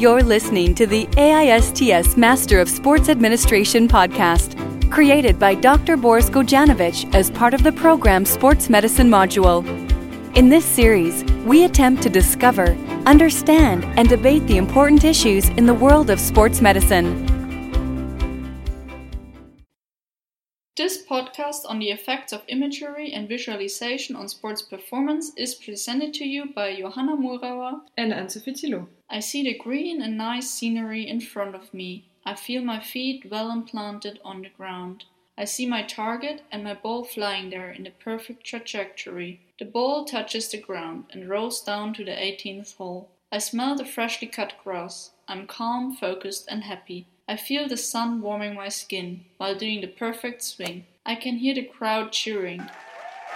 You're listening to the AISTS Master of Sports Administration podcast, created by Dr. Boris Gojanovic as part of the program Sports Medicine module. In this series, we attempt to discover, understand, and debate the important issues in the world of sports medicine. This podcast on the effects of imagery and visualization on sports performance is presented to you by Johanna Murauer and Anne-Sophie Thillot. I see the green and nice scenery in front of me. I feel my feet well implanted on the ground. I see my target and my ball flying there in the perfect trajectory. The ball touches the ground and rolls down to the 18th hole. I smell the freshly cut grass. I'm calm, focused, and happy. I feel the sun warming my skin while doing the perfect swing. I can hear the crowd cheering.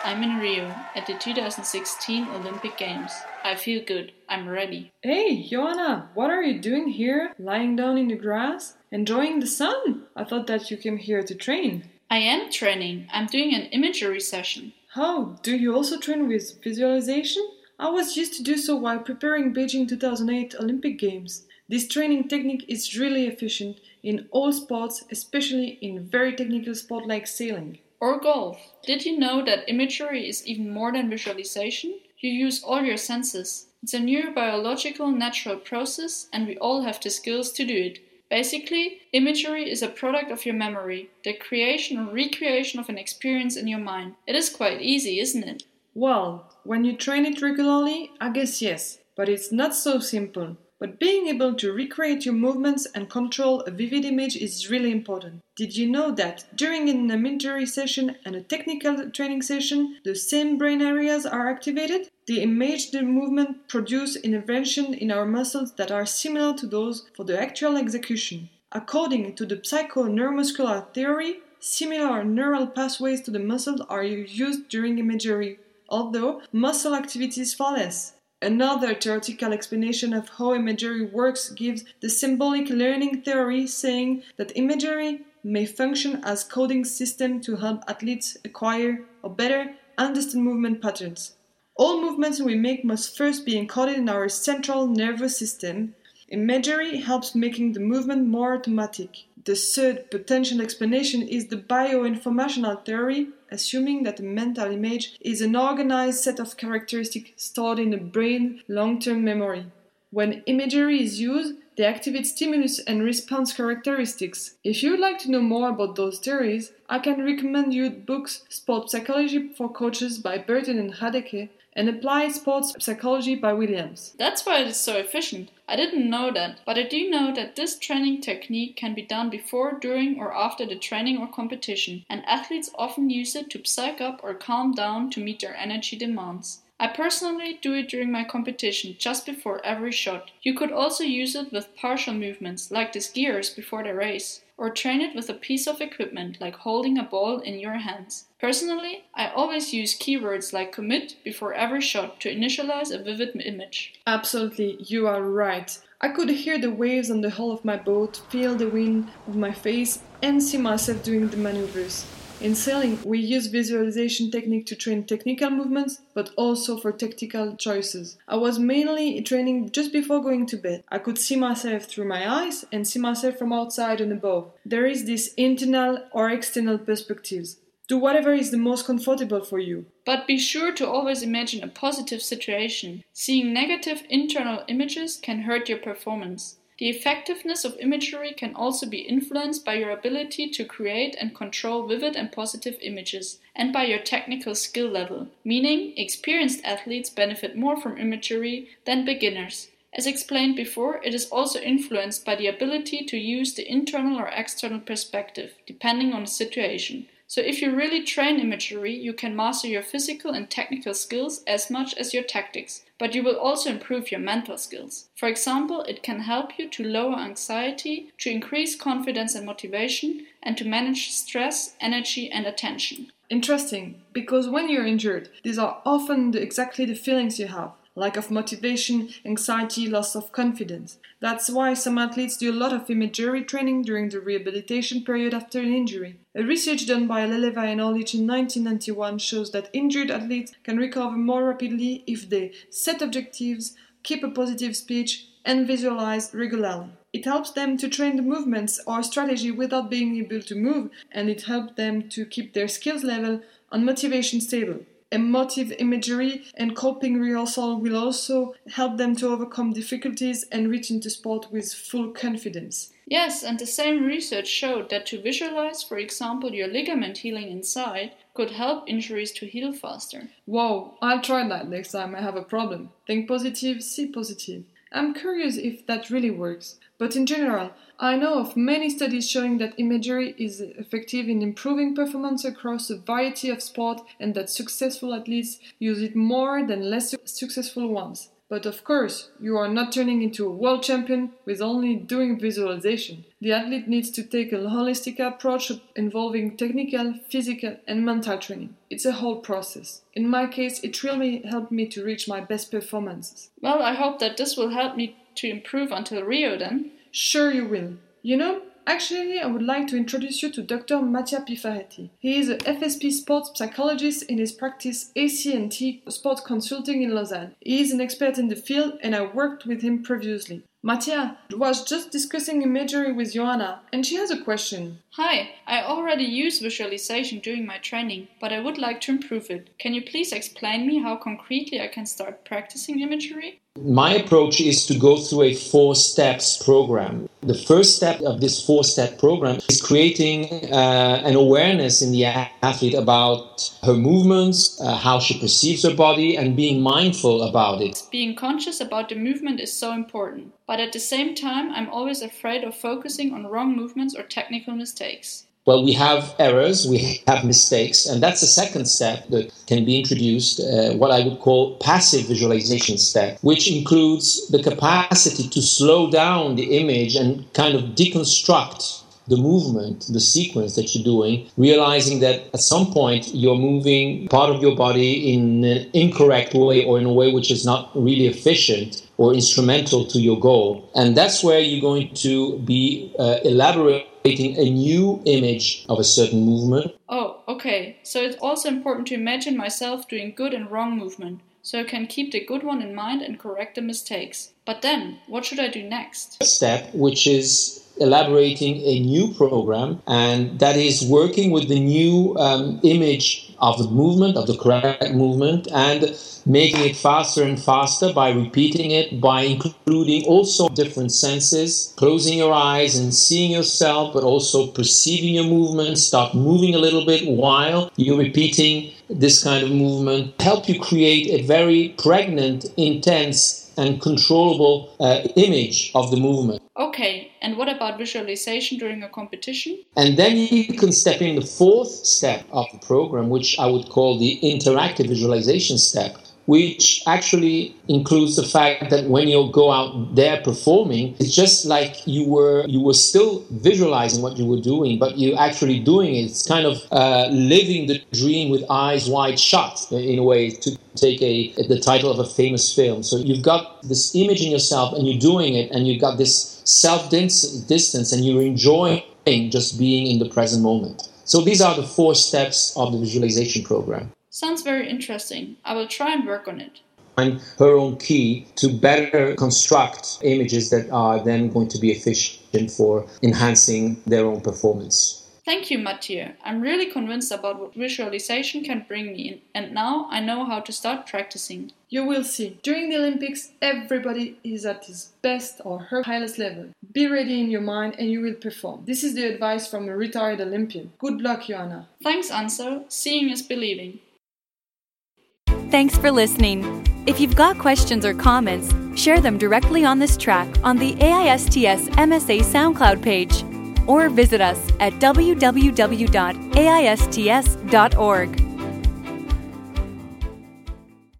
I'm in Rio at the 2016 Olympic Games. I feel good. I'm ready. Hey, Joanna, what are you doing here? Lying down in the grass? Enjoying the sun? I thought that you came here to train. I am training. I'm doing an imagery session. How? Do you also train with visualization? I was used to do so while preparing Beijing 2008 Olympic Games. This training technique is really efficient in all sports, especially in very technical sports like sailing. Or golf. Did you know that imagery is even more than visualization? You use all your senses. It's a neurobiological natural process, and we all have the skills to do it. Basically, imagery is a product of your memory, the creation or recreation of an experience in your mind. It is quite easy, isn't it? Well, when you train it regularly, I guess yes, but it's not so simple. But being able to recreate your movements and control a vivid image is really important. Did you know that during an imagery session and a technical training session, the same brain areas are activated? The image the movement produce intervention in our muscles that are similar to those for the actual execution. According to the psychoneuromuscular theory, similar neural pathways to the muscles are used during imagery, although muscle activity is far less. Another theoretical explanation of how imagery works gives the symbolic learning theory, saying that imagery may function as coding system to help athletes acquire or better understand movement patterns. All movements we make must first be encoded in our central nervous system. Imagery helps making the movement more automatic. The third potential explanation is the bioinformational theory, assuming that a mental image is an organized set of characteristics stored in the brain long term memory. When imagery is used, they activate stimulus and response characteristics. If you'd like to know more about those theories, I can recommend you books Sport Psychology for Coaches by Burton and Raedeke and apply Sports Psychology by Williams. That's why it is so efficient. I didn't know that, but I do know that this training technique can be done before, during, or after the training or competition, and athletes often use it to psych up or calm down to meet their energy demands. I personally do it during my competition just before every shot. You could also use it with partial movements like the skiers before the race, or train it with a piece of equipment like holding a ball in your hands. Personally, I always use keywords like commit before every shot to initialize a vivid image. Absolutely, you are right. I could hear the waves on the hull of my boat, feel the wind on my face, and see myself doing the maneuvers. In sailing, we use visualization technique to train technical movements, but also for tactical choices. I was mainly training just before going to bed. I could see myself through my eyes and see myself from outside and above. There is this internal or external perspectives. Do whatever is the most comfortable for you. But be sure to always imagine a positive situation. Seeing negative internal images can hurt your performance. The effectiveness of imagery can also be influenced by your ability to create and control vivid and positive images, and by your technical skill level, meaning experienced athletes benefit more from imagery than beginners. As explained before, it is also influenced by the ability to use the internal or external perspective, depending on the situation. So, if you really train imagery, you can master your physical and technical skills as much as your tactics, but you will also improve your mental skills. For example, it can help you to lower anxiety, to increase confidence and motivation, and to manage stress, energy, and attention. Interesting, because when you're injured, these are often the, exactly the feelings you have lack of motivation, anxiety, loss of confidence. That's why some athletes do a lot of imagery training during the rehabilitation period after an injury. A research done by Ievleva and Orlick in 1991 shows that injured athletes can recover more rapidly if they set objectives, keep a positive speech, and visualize regularly. It helps them to train the movements or strategy without being able to move, and it helps them to keep their skills level and motivation stable. Emotive imagery and coping rehearsal will also help them to overcome difficulties and reach into sport with full confidence. Yes, and the same research showed that to visualize, for example, your ligament healing inside could help injuries to heal faster. Wow, I'll try that next time I have a problem. Think positive, see positive. I'm curious if that really works. But in general, I know of many studies showing that imagery is effective in improving performance across a variety of sports and that successful athletes use it more than less successful ones. But of course, you are not turning into a world champion with only doing visualization. The athlete needs to take a holistic approach involving technical, physical, and mental training. It's a whole process. In my case, it really helped me to reach my best performances. Well, I hope that this will help me to improve until Rio then. Sure, you will. You know, Actually, I would like to introduce you to Dr. Mattia Piffaretti. He is a FSP sports psychologist in his practice AC&T Sports Consulting in Lausanne. He is an expert in the field and I worked with him previously. Mattia was just discussing imagery with Joanna and she has a question. Hi, I already use visualization during my training, but I would like to improve it. Can you please explain me how concretely I can start practicing imagery? My approach is to go through a four steps program. The first step of this four step program is creating uh, an awareness in the athlete about her movements, uh, how she perceives her body, and being mindful about it. Being conscious about the movement is so important, but at the same time, I'm always afraid of focusing on wrong movements or technical mistakes. Well, we have errors, we have mistakes, and that's the second step that can be introduced, uh, what I would call passive visualization step, which includes the capacity to slow down the image and kind of deconstruct the movement, the sequence that you're doing, realizing that at some point you're moving part of your body in an incorrect way or in a way which is not really efficient or instrumental to your goal. And that's where you're going to be uh, elaborating a new image of a certain movement. Oh, okay. So it's also important to imagine myself doing good and wrong movement, so I can keep the good one in mind and correct the mistakes. But then, what should I do next? Step, which is elaborating a new program, and that is working with the new um, image of the movement, of the correct movement, and making it faster and faster by repeating it, by including also different senses, closing your eyes and seeing yourself, but also perceiving your movement. Start moving a little bit while you're repeating this kind of movement. Help you create a very pregnant, intense, and controllable uh, image of the movement. Okay, and what about visualization during a competition? And then you can step in the fourth step of the program, which I would call the interactive visualization step which actually includes the fact that when you go out there performing, it's just like you were you were still visualizing what you were doing, but you're actually doing it. It's kind of uh, living the dream with eyes wide shut, in a way, to take a the title of a famous film. So you've got this image in yourself, and you're doing it, and you've got this self distance, and you're enjoying just being in the present moment. So these are the four steps of the visualization program. Sounds very interesting. I will try and work on it. Find her own key to better construct images that are then going to be efficient for enhancing their own performance. Thank you, Mathieu. I'm really convinced about what visualization can bring me, and now I know how to start practicing. You will see. During the Olympics, everybody is at his best or her highest level. Be ready in your mind and you will perform. This is the advice from a retired Olympian. Good luck, Joanna. Thanks, Ansel. Seeing is believing. Thanks for listening. If you've got questions or comments, share them directly on this track on the AISTS MSA SoundCloud page or visit us at www.aists.org.